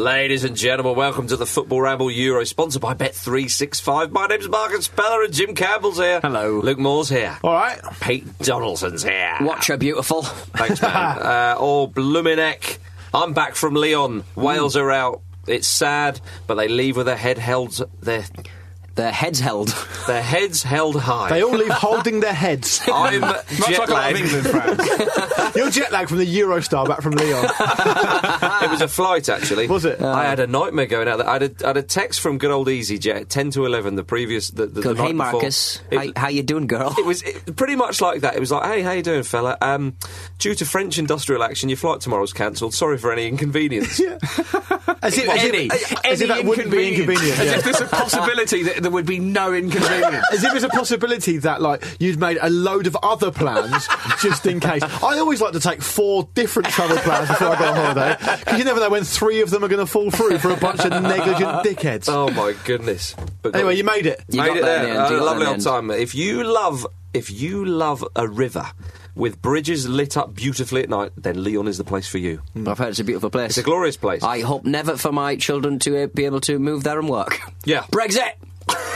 Ladies and gentlemen, welcome to the Football Ramble Euro, sponsored by Bet365. My name's Marcus Speller and Jim Campbell's here. Hello. Luke Moore's here. All right. Pete Donaldson's here. Watch her beautiful. Thanks, man. uh, oh, Bluminek. I'm back from Lyon. Wales are out. It's sad, but they leave with their head held their Their heads held. their heads held high. They all leave holding their heads. I'm Much jet like a lot lagged. England fans. You're jet lagged from the Eurostar back from Lyon. it was a flight, actually. Was it? I had a nightmare going out there. I had a, I had a text from good old EasyJet, 10 to 11, the previous... The, the, the night Hey, before. Marcus. It- How, how you doing, girl? It was it, pretty much like that. It was like, hey, how you doing, fella? Um, due to French industrial action, your flight tomorrow's cancelled. Sorry for any inconvenience. As if, as Any, if, as if that wouldn't be inconvenient. As yeah. if there's a possibility that there would be no inconvenience. As if there's a possibility that, like, you'd made a load of other plans just in case. I always like to take four different travel plans before I go on holiday because you never know when three of them are going to fall through for a bunch of negligent dickheads. oh my goodness! But Anyway, you made it. You made got it there there. the end, you A got lovely there old the time. If you love, if you love a river with bridges lit up beautifully at night, then Lyon is the place for you. I've heard it's a beautiful place. It's a glorious place. I hope never for my children to uh, be able to move there and work. Yeah. Brexit!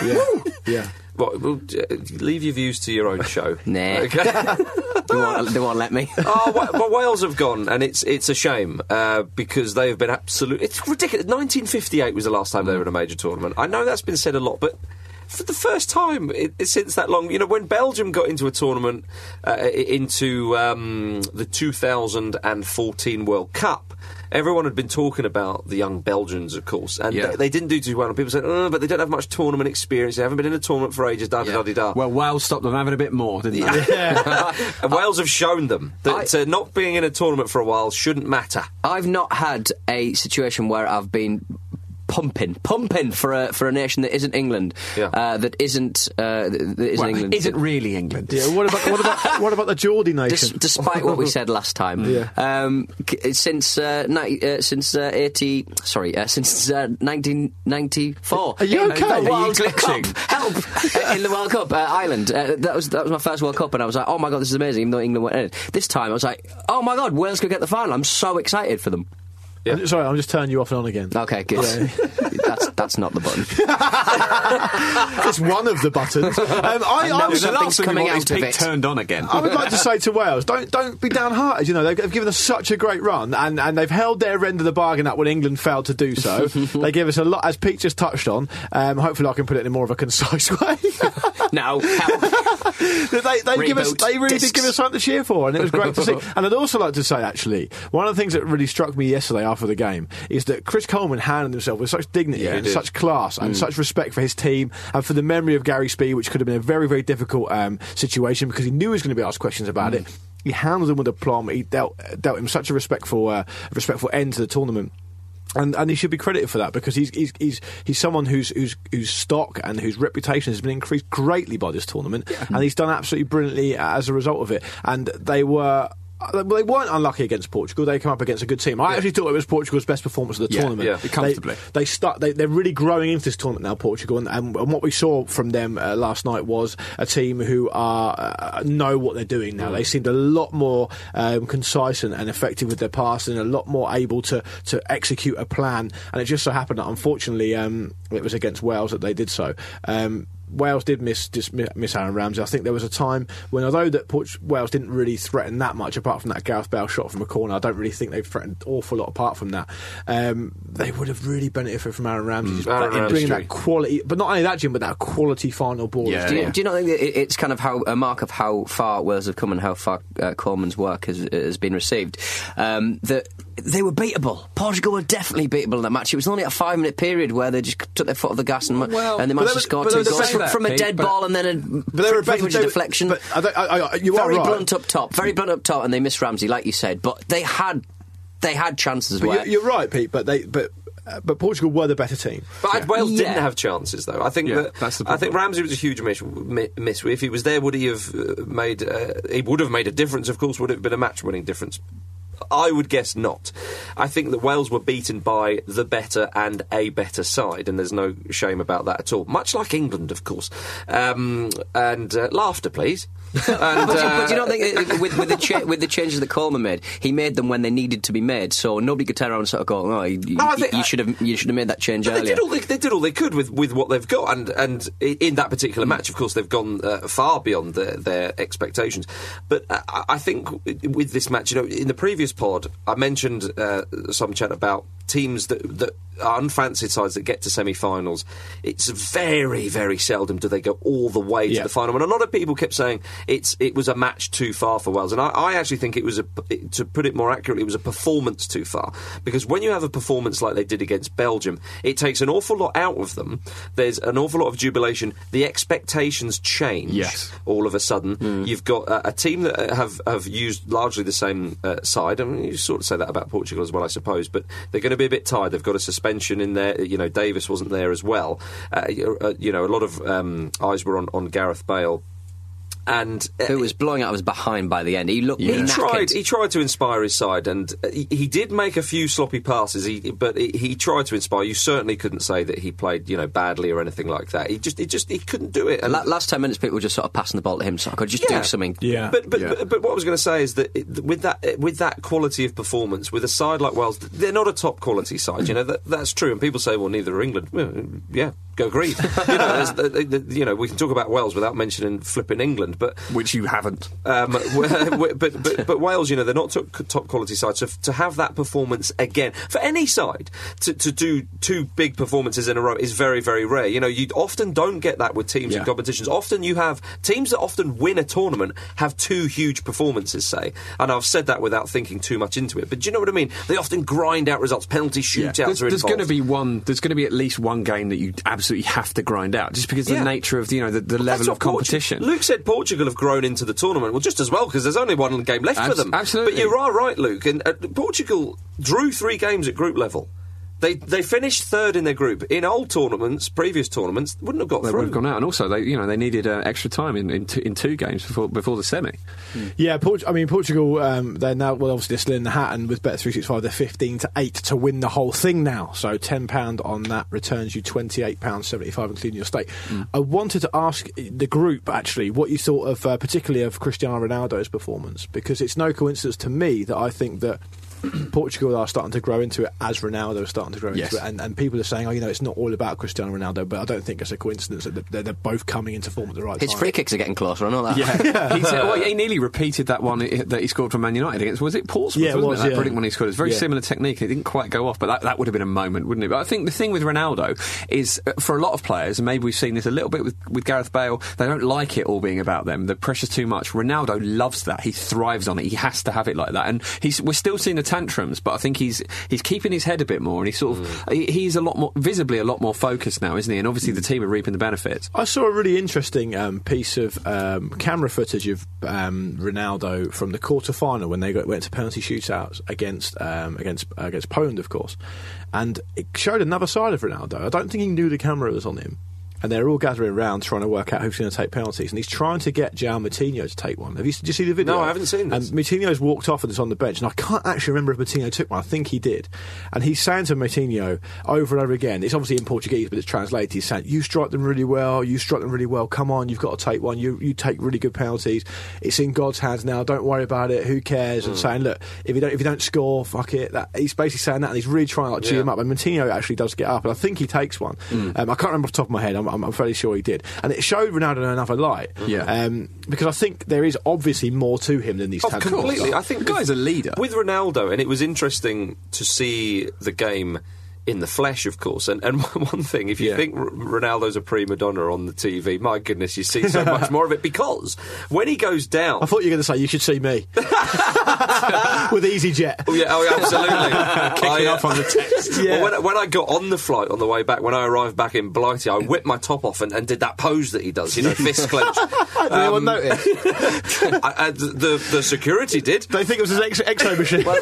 Yeah. yeah. Well, well, uh, leave your views to your own show. Nah. Okay. They won't, they won't let me. oh, well, well, Wales have gone, and it's it's a shame uh, because they have been absolute. It's ridiculous. 1958 was the last time they were in a major tournament. I know that's been said a lot, but for the first time it, it- since that long, you know, when Belgium got into a tournament uh, into um, the 2014 World Cup. Everyone had been talking about the young Belgians, of course, and Yeah. they, they didn't do too well. And people said, "Oh, but they don't have much tournament experience. They haven't been in a tournament for ages." Da da da da da. Well, Wales stopped them having a bit more, didn't they? And Wales have shown them that uh, not being in a tournament for a while shouldn't matter. I've not had a situation where I've been pumping, pumping for a for a nation that isn't England, Yeah. uh, that isn't uh, that isn't Well, England. isn't really England. Yeah, what about what about what about the Geordie Dis- nation? despite what we said last time, Yeah. um, since uh, ni- uh, since uh, eighty, sorry, uh, since uh, nineteen ninety four. Are you in okay? The Are you World? Cup, help! Uh, in the World Cup, uh, Ireland. Uh, that was that was my first World Cup, and I was like, oh my god, this is amazing. Even though England went in, this time I was like, oh my god, Wales could get the final. I'm so excited for them. Yeah. I'm- sorry, I'm just turning you off and on again. Okay, good. that's that's not the button. It's one of the buttons. Um, I, I, was- the last thing coming out of it. turned on again. I would like to say to Wales, don't don't be downhearted. You know they've, they've given us such a great run, and, and they've held their end of the bargain up when England failed to do so. they give us a lot, as Pete just touched on. Um, hopefully, I can put it in more of a concise way. Now, they they give us they really discs. did give us something to cheer for, and it was great to see. And I'd also like to say, actually, one of the things that really struck me yesterday after the game is that Chris Coleman handled himself with such dignity and did. such class and such respect for his team and for the memory of Gary Speed, which could have been a very very difficult um, situation because he knew he was going to be asked questions about it. He handled him with aplomb. He dealt dealt him such a respectful uh, respectful end to the tournament. And, and he should be credited for that because he's he's he's, he's someone whose whose whose stock and whose reputation has been increased greatly by this tournament, and he's done absolutely brilliantly as a result of it. And they were. Well, they weren't unlucky against Portugal. They come up against a good team. I actually thought it was Portugal's best performance of the Yeah, tournament. yeah, They- comfortably. They, start. They, they're really growing into this tournament now, Portugal, and, and, and what we saw from them uh, last night was a team who are uh, know what they're doing now. They seemed a lot more um, concise and, and effective with their passing, and a lot more able to to execute a plan. And it just so happened that unfortunately um, it was against Wales that they did so. Um, Wales did miss dis- mi- miss Aaron Ramsey. I think there was a time when, although that Port- Wales didn't really threaten that much, apart from that Gareth Bale shot from a corner, I don't really think they've threatened an awful lot apart from that. Um, they would have really benefited from Aaron Ramsey just Aaron bringing that quality, but not only that, Jim, but that quality final ball. Yeah. Do well. you, do you not think that it's kind of how a mark of how far Wales have come and how far uh, Coleman's work has, has been received? Um, that they were beatable. Portugal were definitely beatable in that match. It was only a five minute period where they just took their foot off the gas and, Well, and they but managed to score two goals from, from a dead but- ball and then a But they were pretty much they a were- deflection. But I, I, I, you are very right. blunt up top, very blunt up top, and they missed Ramsey, like you said. But they had they had chances But where you- you're right, Pete. But they, but uh, but Portugal were the better team. But Wales Yeah. didn't have chances, though. I think Yeah, that that's the I think. Ramsey was a huge miss, miss. If he was there, would he have uh, made? Uh, he would have made a difference. Of course, would it have been a match-winning difference? I would guess not. I think that Wales were beaten by the better and a better side, and there's no shame about that at all. Much like England, of course. Um, and uh, laughter, please. And, But, you- uh, but do you not think uh, with, with the cha- with the changes that Coleman made, he made them when they needed to be made, so nobody could turn around and sort of go, "Oh, you, think- you should have you should have made that change But they earlier." did all they, they did all they could with, with what they've got, and and in that particular match, of course, they've gone uh, far beyond their, their expectations. But uh, I think with this match, you know, in the previous pod, I mentioned uh, some chat about teams that that are unfancied sides that get to semi-finals. It's very very seldom do they go all the way to Yeah. the final. And a lot of people kept saying it's it was a match too far for Wales, and I, I actually think it was a to put it more accurately, it was a performance too far because when you have a performance like they did against Belgium, it takes an awful lot out of them. There's an awful lot of jubilation. The expectations change Yes. all of a sudden. You've got a, a team that have have used largely the same uh, side. I mean, you sort of say that about Portugal as well, I suppose. But they're going to be a bit tired. They've got a suspension in there. You know, Davies wasn't there as well. Uh, you uh, know, a lot of um, eyes were on, on Gareth Bale. And uh, Who was blowing out of his behind by the end? He looked he tried. He tried to inspire his side, and uh, he, he did make a few sloppy passes. He, but he, he tried to inspire. You certainly couldn't say that he played, you know, badly or anything like that. He just, he just, he couldn't do it. And La- last ten minutes, people were just sort of passing the ball to him, so I could just Yeah. do something. Yeah. But but, Yeah. but but what I was going to say is that it, with that with that quality of performance, with a side like Wales, they're not a top quality side. You know that that's true. And people say, well, neither are England. Well, yeah, go green. you know, there's- the- the- you know, we can talk about Wales without mentioning flipping England, but Which you haven't. um, but, but, but, Wales, you know, they're not top, top quality side. So to have that performance again, for any side, to, to do two big performances in a row is very, very rare. You know, you often don't get that with teams in competitions. Often you have teams that often win a tournament have two huge performances, say. And I've said that without thinking too much into it. But do you know what I mean? They often grind out results. Penalty shootouts There's, are there's going to be one. There's going to be at least one game that you absolutely have to grind out, just because Yeah. the nature of you know the, the Well, level of what Portu- competition. Luke said Portugal have grown into the tournament. Well, just as well because there's only one game left for them. absolutely. But you are right, Luke. And uh, Portugal drew three games at group level. They they finished third in their group. In old tournaments, previous tournaments, wouldn't have got they through. would have gone out, and also they you know they needed uh, extra time in in two, in two games before before the semi. Yeah, Port- I mean Portugal. Um, they're now well, obviously they're still in the hat, and with Bet three six five, they're fifteen to eight to win the whole thing now. So ten pound on that returns you twenty eight pounds seventy five, including your stake. I wanted to ask the group actually what you thought of, uh, particularly of Cristiano Ronaldo's performance, because it's no coincidence to me that I think that. Portugal are starting to grow into it as Ronaldo is starting to grow Yes. into it, and, and people are saying, oh, you know, it's not all about Cristiano Ronaldo, but I don't think it's a coincidence that they're, they're both coming into form at the right His time. His free kicks are getting closer, I know that. Yeah, He, said, well, he nearly repeated that one that he scored for Man United against. Was it Portsmouth? Yeah, it wasn't was, That yeah. brilliant one he scored. It's was very Yeah. similar technique. It didn't quite go off, but that, that would have been a moment, wouldn't it? But I think the thing with Ronaldo is, uh, for a lot of players, and maybe we've seen this a little bit with, with Gareth Bale, they don't like it all being about them. The pressure's too much. Ronaldo loves that. He thrives on it. He has to have it like that. And he's, we're still seeing the tantrums, but I think he's he's keeping his head a bit more, and he's sort of he, he's a lot more visibly a lot more focused now, isn't he? And obviously the team are reaping the benefits. I saw a really interesting um, piece of um, camera footage of um, Ronaldo from the quarter final when they got, went to penalty shootouts against um, against against Poland, of course, and it showed another side of Ronaldo. I don't think he knew the camera was on him. And they're all gathering around trying to work out who's going to take penalties. And he's trying to get João Moutinho to take one. Have you, did you see the video? No, I haven't seen this. And Moutinho's walked off and is on the bench. And I can't actually remember if Moutinho took one. I think he did. And he's saying to Moutinho over and over again, it's obviously in Portuguese, but it's translated. He's saying, You strike them really well. You strike them really well. Come on, you've got to take one. You, you take really good penalties. It's in God's hands now. Don't worry about it. Who cares? Hmm. And saying, Look, if you don't, if you don't score, fuck it. That, he's basically saying that. And he's really trying to like, cheer Yeah. him up. And Moutinho actually does get up. And I think he takes one. Hmm. Um, I can't remember off the top of my head. I'm, I'm, I'm fairly sure he did. And it showed Ronaldo in another light. Yeah. Um, because I think there is obviously more to him than these Oh, tantrums. completely. I think The guy's a leader. with Ronaldo, and it was interesting to see the game in the flesh, of course. And, and one thing, if you Yeah. think R- Ronaldo's a prima donna on the TV, my goodness, you see so much more of it because when he goes down. I thought you were going to say you should see me with EasyJet. Oh, yeah, oh, absolutely. Kicking I, uh, off on the text. Yeah. Well, when, when I got on the flight on the way back, when I arrived back in Blighty, I whipped my top off and, and did that pose that he does, you know, fist clenched. Did anyone notice? I, I, the, the security did. They think it was his X- X-ray machine. Well,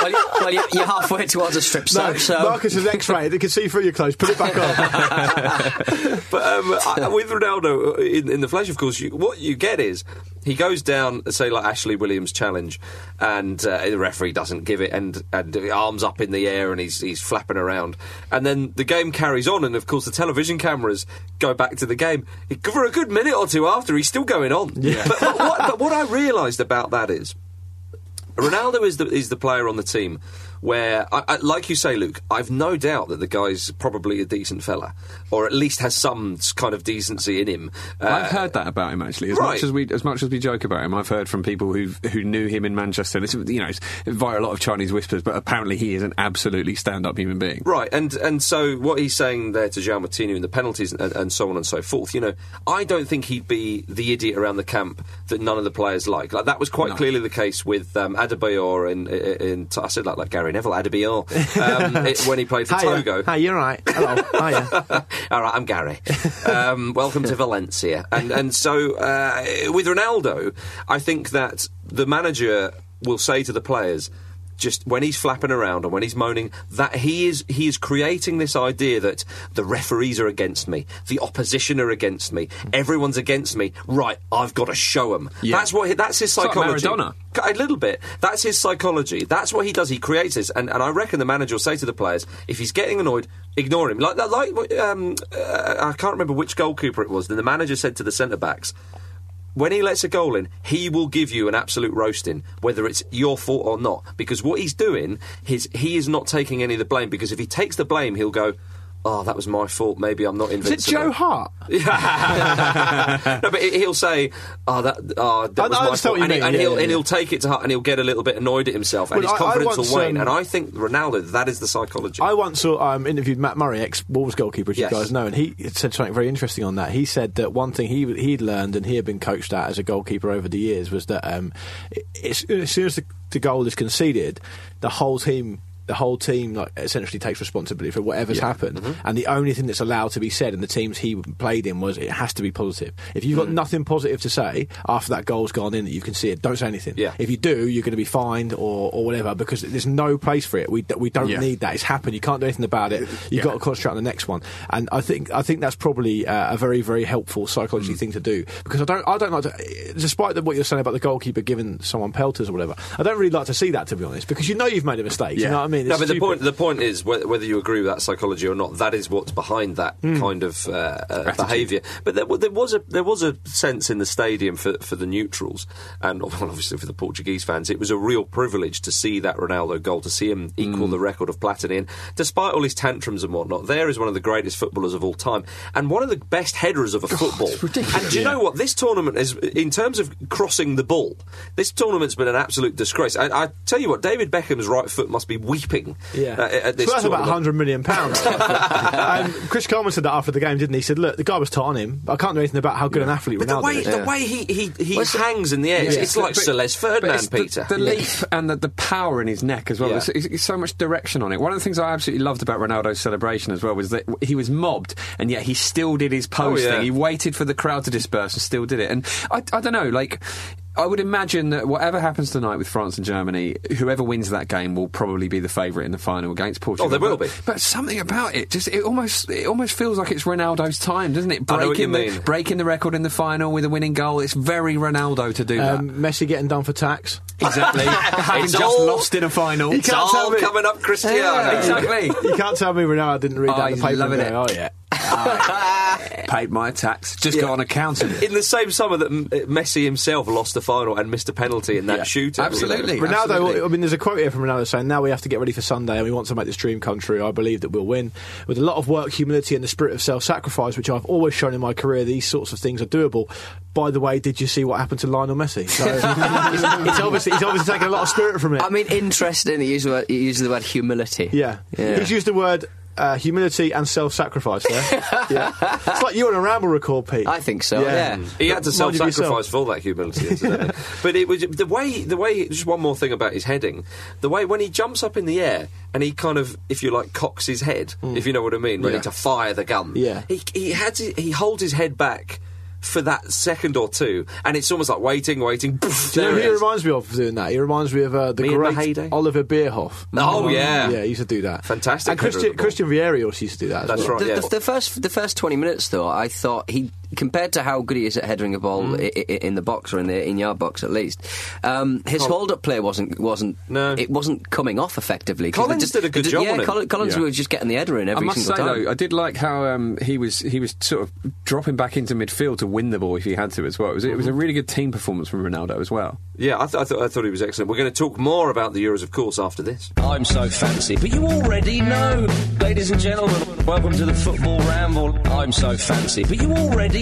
well, you- well, you- you're halfway towards a strip no, search, so. Marcus is X-ray. They can see through your clothes. Put it back on. But um, I, with Ronaldo uh, in, in the flesh, of course, you, what you get is he goes down, say, like Ashley Williams' challenge, and uh, the referee doesn't give it, and, and arms up in the air, and he's he's flapping around, and then the game carries on, and of course the television cameras go back to the game for a good minute or two after. He's still going on. Yeah. But, but what, but what I realised about that is. Ronaldo is the is the player on the team where, I, I, like you say, Luke, I've no doubt that the guy's probably a decent fella, or at least has some kind of decency in him. Uh, I've heard that about him actually. As right. much as we as much as we joke about him, I've heard from people who who knew him in Manchester. This you know, via a lot of Chinese whispers, but apparently he is an absolutely stand-up human being. Right, and and so what he's saying there to Moutinho in the penalties and, and so on and so forth. You know, I don't think he'd be the idiot around the camp that none of the players like. Like that was quite No. clearly the case with um, Adebayor in, in, I said like like Gary Neville Adebayor um, it, when he played for Hiya. Togo. Hi, you're right. Hello. Hiya. All right, I'm Gary. Um, welcome to Valencia. And and so uh, with Ronaldo, I think that the manager will say to the players. Just when he's flapping around and when he's moaning, that he is he is creating this idea that the referees are against me, the opposition are against me, everyone's against me. Right, I've got to show them. Yeah. That's what he, that's his like psychology. Maradona. A little bit. That's his psychology. That's what he does. He creates this, and, and I reckon the manager will say to the players, if he's getting annoyed, ignore him. Like like um, uh, I can't remember which goalkeeper it was. Then the manager said to the centre backs. When he lets a goal in, he will give you an absolute roasting, whether it's your fault or not. Because what he's doing, his, he is not taking any of the blame. Because if he takes the blame, he'll go, "Oh, that was my fault. Maybe I'm not invincible. Is invincible." it Joe Hart? no, but he- he'll say, "Oh, that, oh, that I- was I my fault," and, he, and yeah, he'll yeah, and he'll take it to heart, and he'll get a little bit annoyed at himself, and Well, his confidence once, will wane. um, and I think Ronaldo, that is the psychology. I once saw, um, interviewed Matt Murray, ex Wolves goalkeeper, as Yes. you guys know, and he said something very interesting on that. He said that one thing he he'd learned and he had been coached at as a goalkeeper over the years was that um, it, it's, as soon as the, the goal is conceded, the whole team. The whole team like, essentially takes responsibility for whatever's happened, Mm-hmm. and the only thing that's allowed to be said in the teams he played in was it has to be positive. If you've got Mm. nothing positive to say after that goal's gone in that you can see it, don't say anything. Yeah. If you do, you're going to be fined or, or whatever because there's no place for it. We, we don't Yeah. need that. It's happened. You can't do anything about it. You've Yeah. got to concentrate on the next one. And I think I think that's probably uh, a very very helpful psychology thing to do because I don't I don't like to, despite the, what you're saying about the goalkeeper giving someone pelters or whatever. I don't really like to see that to be honest because you know you've made a mistake. You Yeah. know what I mean? No, It's but the point the point is whether, whether you agree with that psychology or not. That is what's behind that Hmm. kind of uh, uh, behaviour. But there, there was a there was a sense in the stadium for, for the neutrals and well, obviously for the Portuguese fans. It was a real privilege to see that Ronaldo goal, to see him equal Hmm. the record of Platini. And despite all his tantrums and whatnot, there is one of the greatest footballers of all time and one of the best headers of a football. and do you know what? This tournament is, in terms of crossing the ball, this tournament's been an absolute disgrace. I, I tell you what, David Beckham's right foot must be weeping. Yeah, uh, at this so that's about 100 million pounds. um, Chris Coleman said that after the game, didn't he? He said, "Look, the guy was tight on him, but I can't do anything about how good an athlete But the way, is." the way he, he, he hangs in the air, it's, it's like But- Celeste Ferdinand, it's the- Peter. The, leap and the, the power in his neck as well. Yeah. There's, there's- there's so much direction on it. One of the things I absolutely loved about Ronaldo's celebration as well was that he was mobbed and yet he still did his pose Oh, yeah. thing. He waited for the crowd to disperse and still did it. And I, I don't know, like. I would imagine that whatever happens tonight with France and Germany, whoever wins that game will probably be the favourite in the final against Portugal. Oh, they will be. But something about it, just it almost it almost feels like it's Ronaldo's time, doesn't it? I know what you Breaking mean. the breaking the record in the final with a winning goal. It's very Ronaldo to do that. um, Messi getting done for tax. Exactly. Having It's just all- lost in a final. it's can't tell all me- coming up, Cristiano. exactly. You can't tell me Ronaldo didn't read Oh, that in he's the paper. loving and go, it. Oh yeah. Paid my tax. Just Yeah. got on accountant. In the same summer that M- uh, Messi himself lost the final and missed a penalty in that Yeah, shootout. absolutely. Ronaldo, Absolutely. I mean, there's a quote here from Ronaldo saying, "Now we have to get ready for Sunday, and we want to make this dream come true. I believe that we'll win. With a lot of work, humility, and the spirit of self-sacrifice, which I've always shown in my career, these sorts of things are doable." By the way, did you see what happened to Lionel Messi? So it's, it's obviously he's obviously taken a lot of spirit from it. I mean, interesting. He uses the word, he uses the word humility. yeah. Yeah. he's used the word. Uh, humility and self-sacrifice there. yeah, it's like you on a ramble record, Pete. I think so, yeah. He had to Mind of yourself. self-sacrifice for all that humility, incidentally. but it was the way. The way. Just one more thing about his heading. The way when he jumps up in the air and he kind of, if you like, cocks his head, if you know what I mean, ready Yeah. to fire the gun. Yeah. He he had to, he holds his head back. For that second or two, and it's almost like waiting, waiting. poof, Do you know who he reminds me of doing that? He reminds me of uh, the Me in my great? Oliver Bierhoff. Oh, yeah. yeah, he used to do that. Fantastic And header of the Christian, ball. Christian Vieri also used to do that. As That's well. right. The, yeah. the, the first the first twenty minutes, though, I thought he compared to how good he is at heading a ball Mm. i- i- in the box or in the in yard box at least, um, his hold up play wasn't wasn't No. it wasn't coming off effectively. Collins they did a good they job Yeah, on him. Collins Yeah. was just getting the header in I every must say single time. though, I did like how um, he was he was sort of dropping back into midfield to win the ball if he had to as well. It was, it was a really good team performance from Ronaldo as well. Yeah, I, th- I, th- I thought he was excellent. We're going to talk more about the Euros, of course, after this. I'm so fancy, but you already know. Ladies and gentlemen, welcome to the Football Ramble. I'm so fancy, but you already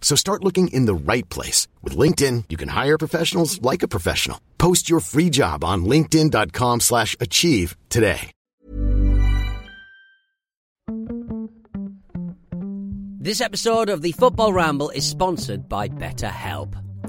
So start looking in the right place. With LinkedIn, you can hire professionals like a professional. Post your free job on linkedin.com slash achieve today. This episode of the Football Ramble is sponsored by BetterHelp.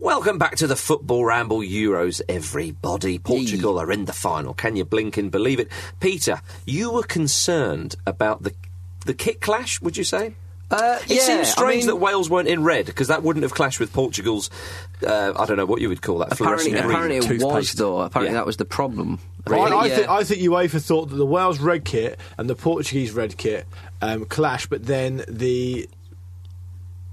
Welcome back to the Football Ramble Euros, everybody. Portugal are in the final. Can you blink and believe it? Peter, you were concerned about the the kit clash, would you say? Uh, it yeah, seems strange I mean- that Wales weren't in red because that wouldn't have clashed with Portugal's. Uh, I don't know what you would call that. Apparently, fluorescent apparently green. it was though. Apparently that was the problem. I, I, Yeah. think, I think UEFA thought that the Wales red kit and the Portuguese red kit um, clashed, but then the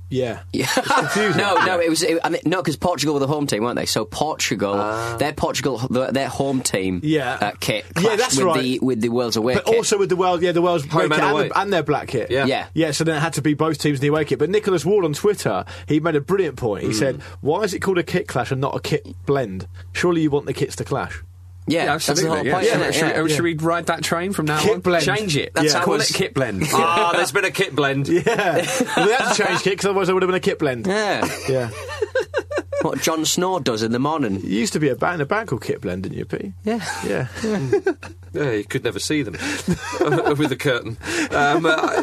yeah, Yeah. It's no, no, it was it, I mean, no because Portugal were the home team, weren't they? So Portugal, their Portugal, their, home team, Yeah. uh, kit, Yeah, that's with right. the with the world's away But kit. also with the world, yeah, the world's Home red kit and away. the, and their black kit. Yeah. Yeah. Yeah, so then it had to be both teams in the away kit. But Nicholas Ward on Twitter, he made a brilliant point. He said, "Why is it called a kit clash and not a kit blend? Surely you want the kits to clash." Yeah, Yeah, that's the absolutely. whole yeah. point. Should, isn't it? should, Yeah. we, should we ride that train from now Kit on? blend. Change it. That's That's how call it it kit blend. Ah, there's been a kit blend. Yeah, well, they had to change kit because otherwise there would have been a kit blend. Yeah. Yeah, what Jon Snow does in the morning. it used to be a band, a band called Kit Blend, didn't you, P? Yeah. Yeah. Yeah, you could never see them with the curtain. Um, uh,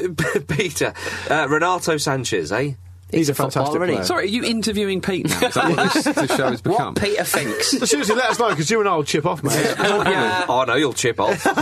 Peter, uh, Renato Sanches, eh? He's a footballer, fantastic isn't he? player. Sorry, are you interviewing Pete now? Is that what this, this show has become? What Peter thinks. So seriously, let us know because you and I will chip off, mate. Oh no, you'll chip off. um,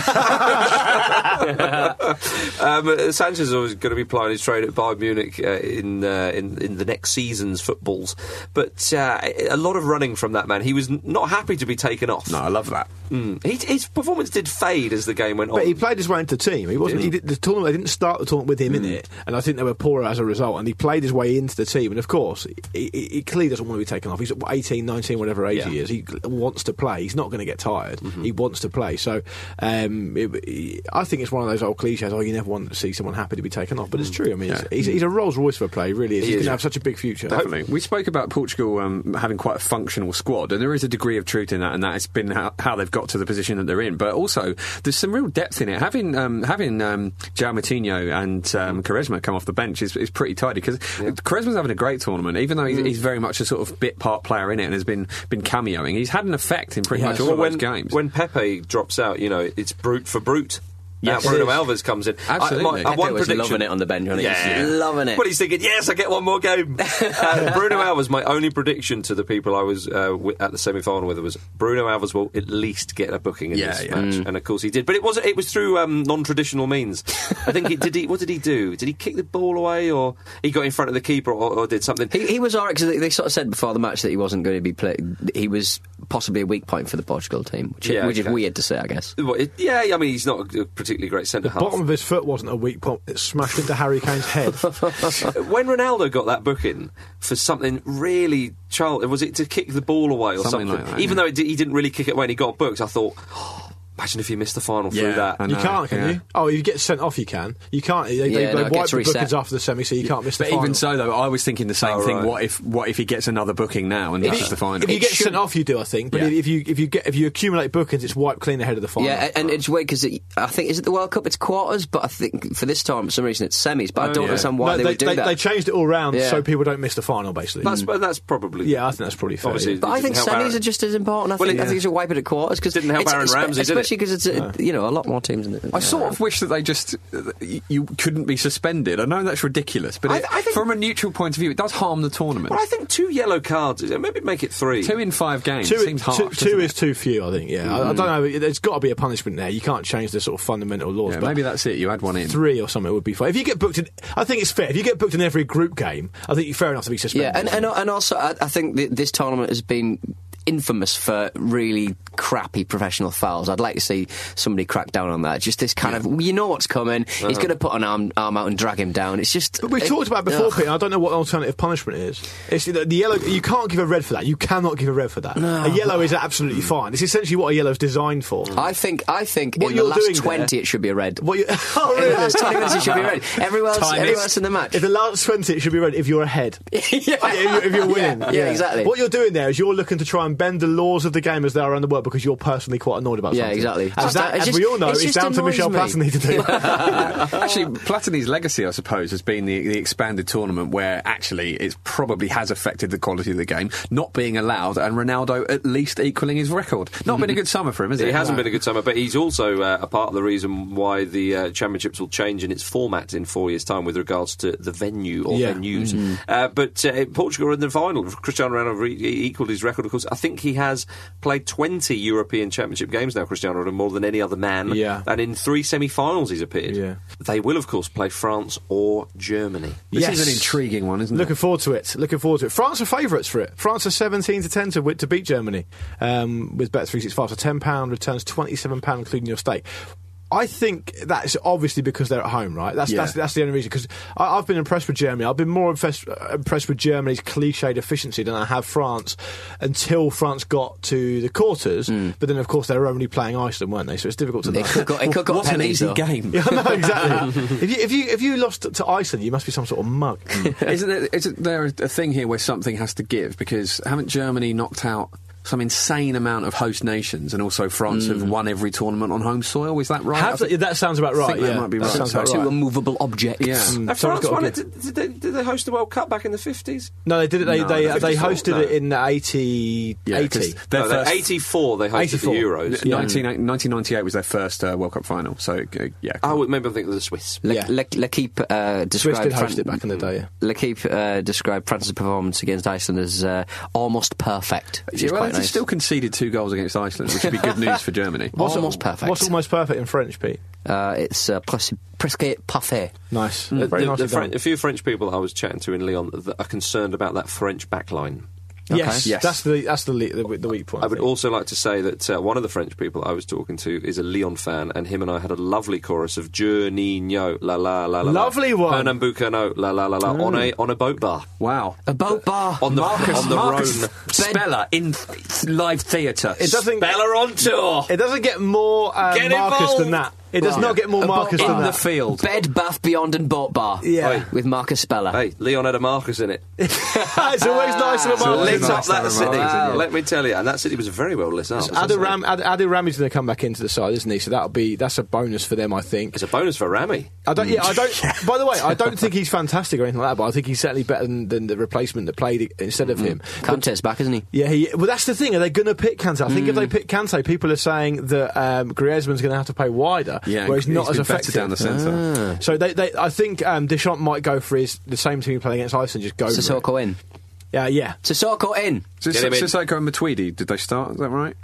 Sanches is always going to be playing his trade at Bayern Munich uh, in, uh, in in the next season's footballs, but uh, a lot of running from that man. He was not happy to be taken off. No, I love that. Mm. He, his performance did fade as the game went on. But he played his way into the team. He wasn't. He did, the tournament. They didn't start the tournament with him in it, and I think they were poorer as a result. And he played his way into the team. And of course, he, he, clearly doesn't want to be taken off. He's 18, 19, whatever age he is. He wants to play. He's not going to get tired. He wants to play. So um, it- I think it's one of those old cliches. Oh, you never want to see someone happy to be taken off, but it's true. I mean, it's- he's, he's a Rolls Royce for a player. He really is. He He's going to have such a big future. Definitely. We spoke about Portugal um, having quite a functional squad, and there is a degree of truth in that, and that has been how, how they've got to the position that they're in. But also, there's some real depth in it. Having um, having um, João Moutinho and um, Quaresma come off the bench is, is pretty tidy because Quaresma's having a great tournament, even though he's, mm. he's very much a sort of bit part player in it and has been been cameoing. He's had an effect in pretty He much all Well, of those when, games. when Pepe drops out, you know, it's brute for brute. Now Bruno. Alves comes in. Absolutely. I, my, one was prediction, loving it on the bench, wasn't? Yeah. Loving it. Well, he's thinking, yes, I get one more game. uh, Bruno Alves, my only prediction to the people I was uh, wi- at the semi-final with was Bruno Alves will at least get a booking in Yeah, this yeah. match, and of course he did. But it was it was through um, non-traditional means. I think he did. He what did he do? Did he kick the ball away, or he got in front of the keeper, or, or did something? He, he was alright because they, sort of said before the match that he wasn't going to be play. He was possibly a weak point for the Portugal team, which, Yeah, which is weird to say, I guess. Well, it- yeah, I mean he's not a particularly great centre half. Bottom of his foot wasn't a weak point. It smashed into Harry Kane's head. when Ronaldo got that booking for something really child, was it to kick the ball away or Something something? like that, Even yeah. though he didn't really kick it away and he got booked, I thought, "Oh, imagine if he missed the final through Yeah, that. You can't, can yeah. you? Oh, you get sent off, you can. You can't. They, they, Yeah, they no, wipe the reset. bookings after the semi, so you can't miss the But final. even so, though, I was thinking the same Oh, thing. right. What if what if he gets another booking now and if misses the final? if you It get should- sent off, you do, I think. But Yeah. if you if you get if you accumulate bookings, it's wiped clean ahead of the final. Yeah, a- and it's weird because it, I think is it the World Cup? It's quarters, but I think for this time, for some reason, it's semis. But I oh, don't yeah. understand why No, they, they, would do they, that. they changed it all round Yeah. so people don't miss the final, basically. That's that's probably yeah, I think that's probably fair. Obviously. But I think semis are just as important. I Well, think, I think you should wipe it at quarters because Didn't help Aaron Ramsey, did it? Especially because it's uh, you know a lot more teams. In it. I sort of wish that they just you couldn't be suspended. I know that's ridiculous, but I- it, I think- from a neutral point of view, it does harm the tournament. Well, I think two yellow cards. Maybe make it three. Two in five games Two, seems harsh. two doesn't is too few, I think. Yeah, I, I don't know. There's got to be a punishment there. You can't change the sort of fundamental laws. Yeah, but maybe that's it. You had one in. three or something would be fine. If you get booked in, I think it's fair. If you get booked in every group game, I think you're fair enough to be suspended. Yeah, and, and and also I, I think th- this tournament has been infamous for really crappy professional fouls. I'd like to see somebody crack down on that. Just this kind of, you know what's coming. He's Uh-huh. going to put an arm, arm out and drag him down. It's just. But we it- talked about it before, ugh. Peter. I don't know what alternative punishment is. It's the, the yellow. You can't give a red for that. You cannot give a red for that. No. A yellow is absolutely fine. It's essentially what a yellow is designed for. I think I think What in the last twenty there- it should be a red. What you, oh, In the last twenty minutes it should be red. Everywhere else, everywhere else in the match. If the last 20, it should be red if you're ahead. yeah. if, you're, if you're winning. Yeah, yeah, exactly. What you're doing there is you're looking to try and bend the laws of the game as they are around the world because you're personally quite annoyed about Yeah, something. exactly. As, Just that, that- as just- we all know, it it's down to annoys Michel me. Platini to do. Actually, Platini's legacy, I suppose, has been the, the expanded tournament where actually it probably has affected the quality of the game, not being allowed, and Ronaldo at least equaling his record. Not been a good summer for him, has it? It hasn't been a good summer, but he's also uh, a part of the reason why the uh, championships will change in its format in four years' time with regards to the venue or Yeah. venues. Uh, but uh, Portugal are in the final. Cristiano Ronaldo re- equalled his record. Of course, I think he has played 20 European Championship games now. Cristiano Ronaldo more than any other man. Yeah. and in three semi-finals he's appeared. Yeah. They will, of course, play France or Germany. This Yes. is an intriguing one, isn't Looking it? Looking forward to it. Looking forward to it. France are favourites for it. France are 17 to 10 to, wi- to beat Germany um, with Bet365. So £10 returns £27, including your stake. I think that's obviously because they're at home, right? That's Yeah. that's, that's the only reason. Because I've been impressed with Germany. I've been more impressed, uh, impressed with Germany's cliched efficiency than I have France until France got to the quarters. But then, of course, they were only playing Iceland, weren't they? So it's difficult to know. Could go, it could go What an easy though. game. yeah, no, exactly. if you if you if you lost to Iceland, you must be some sort of mug. isn't, there, isn't there a thing here where something has to give? Because haven't Germany knocked out some insane amount of host nations, and also France have won every tournament on home soil? Is that right? I Have that sounds about right. think that might be that right. sounds about Two right. immovable objects. Yeah. Have France won it? Did, did, they, did they host the World Cup back in the 50s? No, they did it. They No, they, the they hosted no. it in 80, Yeah, 'cause 80. their No, first- 84 they hosted 84. the Euros. Yeah. 19, 1998 was their first uh, World Cup final, so uh, yeah. Oh, maybe I'm thinking of the Swiss. Le- Yeah. Le- L'Equipe uh, Swiss described did host it back in the day. Yeah. L'Equipe uh, described France's performance against Iceland as uh, almost perfect, which Yeah, quite they nice. still conceded two goals against Iceland, which would be good news for Germany. What's- Almost perfect. What's almost perfect in French, Pete? uh, it's uh, presque, presque parfait. Nice. The- Very the- the Fren- done. a few French people I was chatting to in Lyon that are concerned about that French backline. Yes, Yes. that's the that's the the, the weak point. I would also like to say that uh, one of the French people I was talking to is a Lyon fan, and him and I had a lovely chorus of Juninho, la la la la. Lovely la, one. Pernambucano, la la la la, on a on a boat bar Wow. A boat bar. on the Marcus, on the Marcus Rhone. Speller in live theatre. It doesn't. Speller on tour. It doesn't get more uh, Get Marcus involved. than that. It does Well, not get more a Marcus than in the field. Bed, bath, beyond, and boat bar. Yeah. Oi. With Marcus Speller. Hey, Lyon had a Marcus in it. it's always nice of a always lit Marcus. nice up that city. Marcus, Let me tell you, and that city was very well lit up. Adil Ram, Ad, Adil Rami's going to come back into the side, isn't he? So that'll be that's a bonus for them, I think. It's a bonus for Rami. I don't. Yeah, I don't. By the way, I don't think he's fantastic or anything like that, but I think he's certainly better than, than the replacement that played instead of him. But- Kante's back, isn't he? Yeah, he, well, that's the thing. Are they going to pick Kante? I think if they Hmm. pick Kante, people are saying that um, Griezmann's going to have to play wider, Yeah, where he's not he's as been effective down the centre. So they, they, I think um, Deschamps might go for his the same team he played against Iceland. Just go. for it. Sissoko in. Yeah, yeah. Sissoko in. So, in. Sissoko and Matuidi, did they start? Is that right?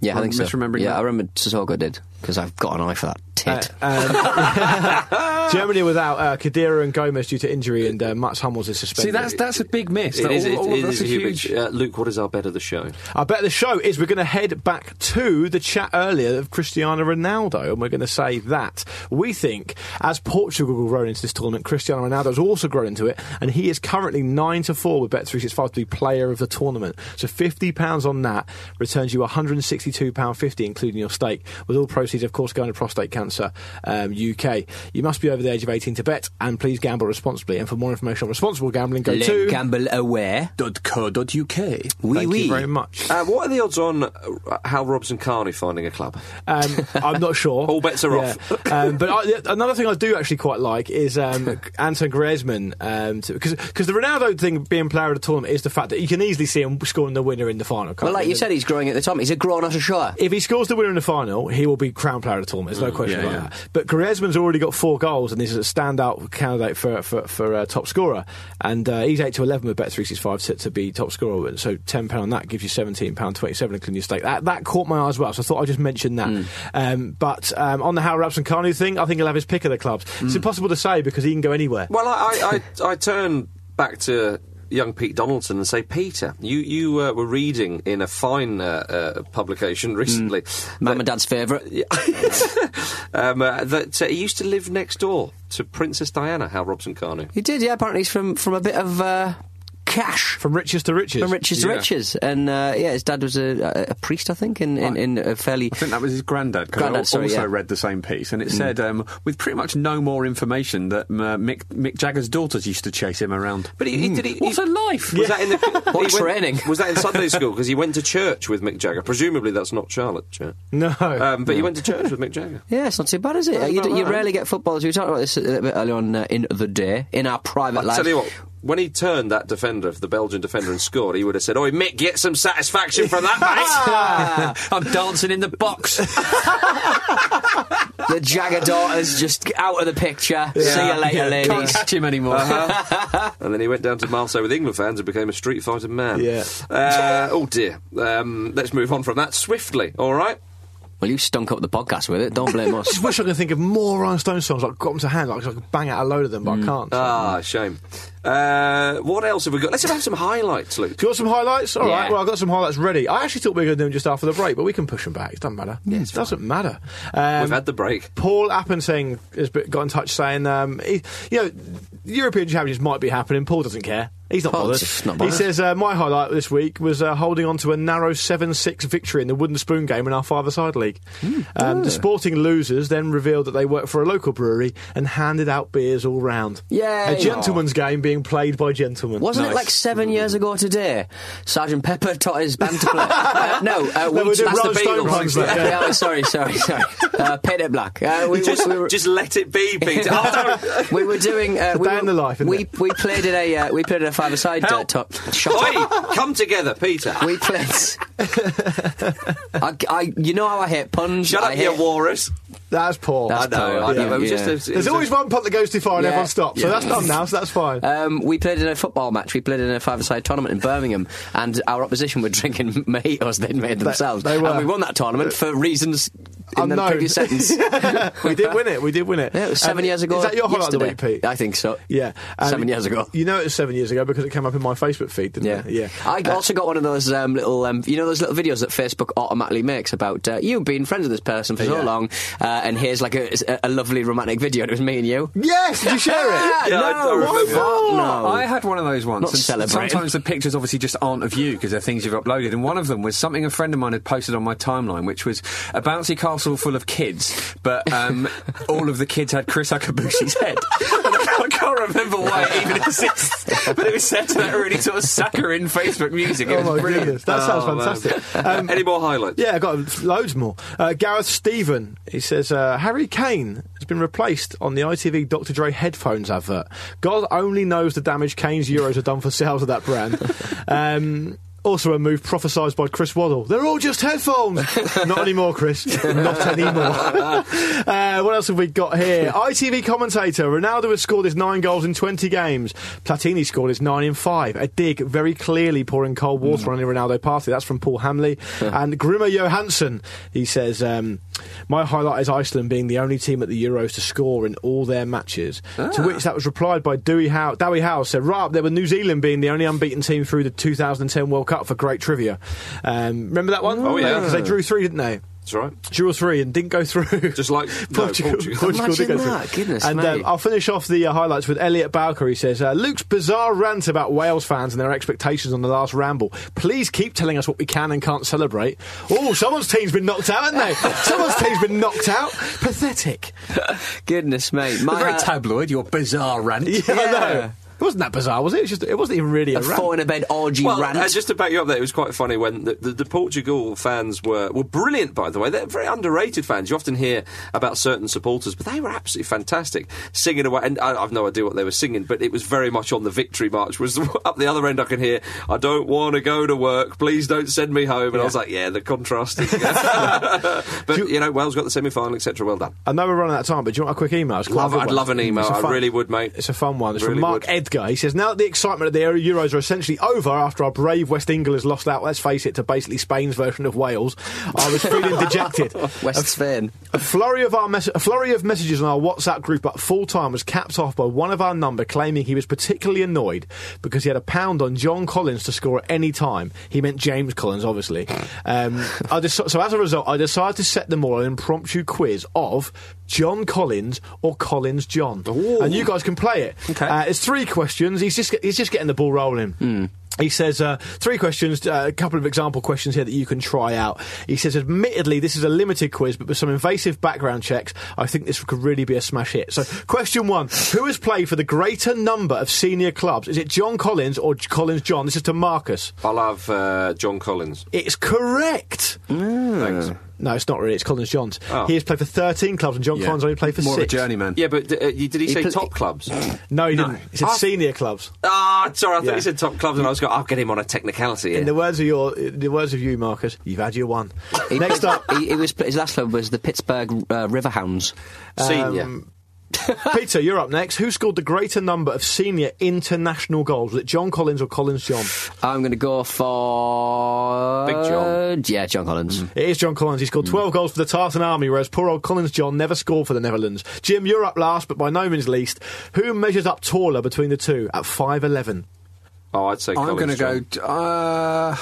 Yeah, I I'm think so. misremembering Yeah, that. I remember Sissoko did because I've got an eye for that tit. Um, Germany without uh, Khedira and Gomez due to injury, and uh, Mats Hummels is suspended. See, that's that's a big miss. It That- is, all- it, all of it that's is a a huge. huge. Uh, Luke, what is our bet of the show? Our bet of the show is we're going to head back to the chat earlier of Cristiano Ronaldo, and we're going to say that we think as Portugal will grow into this tournament, Cristiano Ronaldo has also grown into it, and he is currently nine to four with Bet365 to be player of the tournament. So fifty pounds on that returns you one hundred and sixty-two pound fifty, including your stake. With all proceeds, of course, going to Prostate Cancer um, UK. You must be over the age of eighteen to bet, and please gamble responsibly. And for more information on responsible gambling, go Le to. Gamble aware. .co.uk. Oui, Thank oui. you very much. Uh, what are the odds on uh, Hal Robson-Kanu finding a club? Um, I'm not sure. All bets are Yeah. um, but I, another thing I do actually quite like is um, Anton Griezmann because because the Ronaldo thing being player of the tournament is the fact that you can easily see him scoring the winner in the final. Well, like you? you said, he's growing at the top. He's a grown out of shore. If he scores the winner in the final, he will be crown player of the tournament. There's no question yeah, about yeah. that. But Griezmann's already got four goals and is a standout candidate for for, for uh, top scorer. And uh, he's eight to eleven with Bet three six five to, to be top scorer. So ten pound on that gives you seventeen pound twenty seven, including your stake. That that caught my eye as well. So I thought I'd just mention that. Hmm. Um, but um, on the Hal Robson-Kanu thing, I think he'll have his pick of the clubs. Hmm. It's impossible to say because he can go anywhere. Well, I, I, I, I turn back to young Pete Donaldson and say, Peter, you you uh, were reading in a fine uh, uh, publication recently. Mum and Dad's favourite. um, uh, that uh, he used to live next door to Princess Diana, Hal Robson-Kanu. He did, yeah. Apparently, he's from from a bit of uh, cash. From riches to riches. From riches to riches, and uh, yeah, his dad was a, a, a priest, I think, in, in, in a fairly. I think that was his granddad. 'cause Granddad, al- sorry, also yeah. read the same piece, and it said, um, with pretty much no more information, that uh, Mick, Mick Jagger's daughters used to chase him around. But he, he did he, What he- a life! Was that in the What he went- training. Was that in Sunday school? Because he went to church with Mick Jagger. Presumably, that's not Charlotte Church. No. Um, but he went to church with Mick Jagger. Yeah, it's not too bad, is it? That's You, about you rarely get footballers. We talked about this a little bit earlier on uh, in the day in our private I life. tell you what, when he turned that defender, the Belgian defender, and scored, he would have said, "Oi, Mick, get some satisfaction from that, mate." I'm dancing in the box. the Jagger daughters just out of the picture. See you later, Can't ladies. catch him anymore. Uh-huh. and then he went down to Marseille with England fans and became a street fighter man. Yeah. Uh, oh dear. Um, let's move on from that swiftly. All right. Well, you stunk up the podcast with it. Don't blame us. just wish I could think of more Rolling Stone songs. I've got them to hand. Like, I could bang out a load of them, but I can't. Ah, shame. Uh, what else have we got? Let's have some highlights, Luke. Do you want some highlights? All right. Yeah. Well, I've got some highlights ready. I actually thought we were going to do them just after the break, but we can push them back. It doesn't matter. it doesn't matter. Um, We've had the break. Paul Appensing has got in touch saying, um, he, you know, European Championships might be happening. Paul doesn't care. He's not bothered. not He says, uh, my highlight this week was uh, holding on to a narrow 7 6 victory in the Wooden Spoon game in our five-a-side league. Hmm. Um, the sporting losers then revealed that they work for a local brewery and handed out beers all round. Yeah. A gentleman's game being played by gentlemen. Wasn't it like seven years ago today? Sergeant Pepper taught his band to play. Uh, no, uh, No, we we're doing that's Rolling the Stone Beatles. puns, but, yeah. Yeah, oh, sorry, sorry, sorry. Uh, Paint It Black. Uh, we, Just, we, were, just let it be, Peter. Oh, we were doing. Uh, a we day were- the life, we it? we played in a uh, we played in a five aside uh, top. Shut up. Oi, come together, Peter. We played. I, I, you know how I hate puns. Shut I up, you walrus. That's Paul. That's I know. Paul, I know. yeah, yeah. just a- it was There's a- always one punt that goes too far and Yeah. everyone stops. So Yeah. that's done now, so that's fine. Um, we played in a football match. We played in a five-a-side tournament in Birmingham, and our opposition were drinking mojitos they'd made themselves. they were. And we won that tournament for reasons in the previous sentence. we did win it. We did win it. Yeah, it was seven Um, years ago. Is that your highlight of the week, Pete? I think so. Yeah, Um, Seven years ago. You know it was seven years ago because it came up in my Facebook feed, didn't Yeah, it? Yeah. I also got one of those um, little, um, you know, those little videos that Facebook automatically makes about uh, you being friends with this person for so Yeah. long, uh, and here's like a, a lovely romantic video. and It was me and you. Yes, did you share it? Yeah, I- I no, no. I had one of those once. Not and celebrating. Sometimes the pictures obviously just aren't of you because they're things you've uploaded. And one of them was something a friend of mine had posted on my timeline, which was a bouncy castle full of kids, but um, all of the kids had Kriss Akabusi's head. And I can't- remember why it even exists, but it was set to that really sort of saccharine Facebook music. It Oh was my brilliant. goodness, that sounds Oh, fantastic. Um, Any more highlights? yeah, I got loads more. Uh, Gareth Stephen, he says uh, Harry Kane has been replaced on the ITV Dr. Dre headphones advert. God only knows the damage Kane's euros have done for sales of that brand. Um, also, a move prophesied by Chris Waddle. They're all just headphones. Not anymore, Chris. Not anymore. uh, what else have we got here? ITV commentator Ronaldo has scored his nine goals in 20 games. Platini scored his nine in five. A dig very clearly pouring cold water on the Ronaldo party. That's from Paul Hamley. and Grimmer Johansson, he says, um, My highlight is Iceland being the only team at the Euros to score in all their matches. To which that was replied by Dewey Howe. Dowie Howe said, Right up there with New Zealand being the only unbeaten team through the 2010 World Cup for great trivia. Um, remember that one? Oh, yeah. Because they drew three, didn't they? That's right. Drew three and didn't go through. Just like no, Portugal. Portugal. Portugal Imagine did go that, through. goodness and me. um, I'll finish off the uh, highlights with Elliot Bowker. He says, uh, Luke's bizarre rant about Wales fans and their expectations on the last ramble. Please keep telling us what we can and can't celebrate. Oh, someone's team's been knocked out, haven't they? someone's team's been knocked out. Pathetic. Goodness mate. My, Very uh, tabloid, your bizarre rant. Yeah, I know. It wasn't that bizarre, was it? It, was just, it wasn't even really a, a rant. in a bed orgy Well, rant. uh, just to back you up there, it was quite funny when the, the, the Portugal fans were, were brilliant, by the way. They're very underrated fans. You often hear about certain supporters, but they were absolutely fantastic, singing away. And I, I've no idea what they were singing, but it was very much on the victory march. Was up the other end, I can hear, I don't want to go to work, please don't send me home. And I was like, yeah, the contrast. is- but, you, know, Wales got the semi final, etc. Well done. I know we're running out of time, but do you want a quick email? Love, I'd love an email. I fun- really would, mate. It's a fun one. It's Really from Mark would. Ed Edgar. He says, now that the excitement of the Euros are essentially over after our brave West England has lost out, let's face it, to basically Spain's version of Wales, I was feeling dejected. West Spain. A flurry of our mes- a flurry of messages on our WhatsApp group at full time was capped off by one of our number claiming he was particularly annoyed because he had a pound on John Collins to score at any time. He meant James Collins, obviously. Um, I just, so as a result, I decided to set them all an impromptu quiz of John Collins or Collins John, and you guys can play it. Okay. Uh, it's three questions. He's just he's just getting the ball rolling. He says uh, three questions, uh, a couple of example questions here that you can try out. He says, admittedly, this is a limited quiz, but with some invasive background checks, I think this could really be a smash hit. So, question one Who has played for the greater number of senior clubs? Is it John Collins or Collins John? This is to Marcus. I'll have uh, John Collins. It's correct. Thanks. No, it's not really. It's Collins Johns. Oh. He has played for 13 clubs, and John Yeah. Collins only played for More of a six. journeyman. Yeah, but uh, did he, say pl- top clubs? No, he No. didn't. He said Ah. senior clubs. Ah, sorry, I thought Yeah. you said top clubs, and I was going, I'll get him on a technicality here. In the words of your, in the words of you, Marcus, you've had your one. Next up, he, he was his last club was the Pittsburgh uh, Riverhounds. Senior. Peter, you're up next. Who scored the greater number of senior international goals? Was it John Collins or Collins John? I'm going to go for Big John. Yeah, John Collins. It is John Collins. He scored 12 goals for the Tartan Army, whereas poor old Collins John never scored for the Netherlands. Jim, you're up last, but by no means least. Who measures up taller between the two at 5'11? oh, I'd say I'm going Collins. to John. go. Uh,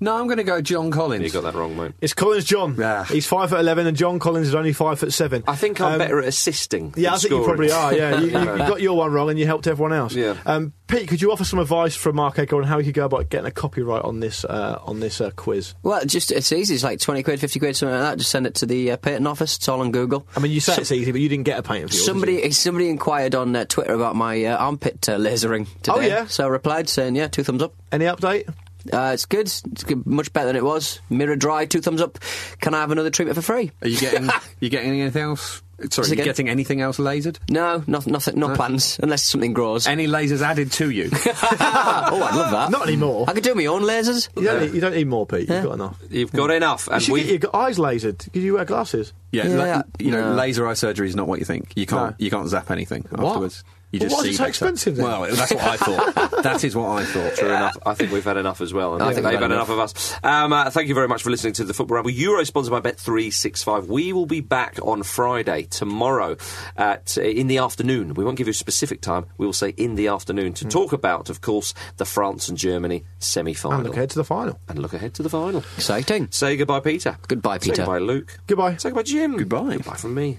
no, I'm going to go John Collins. You got that wrong, mate. It's Collins John. Yeah. He's five foot eleven, and John Collins is only five foot seven. I think I'm Um, better at assisting. Yeah, I than think you probably are. Yeah, you, you, you got your one wrong and you helped everyone else. Yeah. Um, Pete, could you offer some advice from Mark Edgar on how he could go about getting a copyright on this uh, on this uh, quiz? Well, just it's easy. It's like twenty quid, fifty quid, something like that. Just send it to the uh, patent office. It's all on Google. I mean, you say it's easy, but you didn't get a patent for yours. did you? Somebody, somebody inquired on uh, Twitter about my uh, armpit uh, lasering today. Oh, yeah? So I replied saying, "Yeah, two thumbs up." Any update? Uh, it's good. It's good, much better than it was. Mirror dry, two thumbs up. Can I have another treatment for free? Are you getting? you getting anything else? Sorry, Say you getting anything else lasered? No, no nothing, no plans unless something grows. Any lasers added to you? oh, I'd love that. Not anymore. I could do my own lasers. You don't, need, you don't need more, Pete. You've got enough. You've got enough, and should we. get your eyes lasered because you wear glasses. Yeah, Yeah. la- you know, No. laser eye surgery is not what you think. You can't, No. you can't zap anything What? afterwards. You Well, just why is see it so expensive then? Well, that's what I thought. that is what I thought. True enough. I think we've had enough as well. And I I think think they've had had enough of us. Um, uh, thank you very much for listening to the Football Ramble. Euro sponsored by Bet365. We will be back on Friday, tomorrow, at, uh, in the afternoon. We won't give you a specific time. We will say in the afternoon to talk about, of course, the France and Germany semi final. And look ahead to the final. And look ahead to the final. Exciting. Say goodbye, Peter. Goodbye, Say Peter. goodbye, Luke. Goodbye. Say goodbye, Jim. Goodbye. Goodbye from me.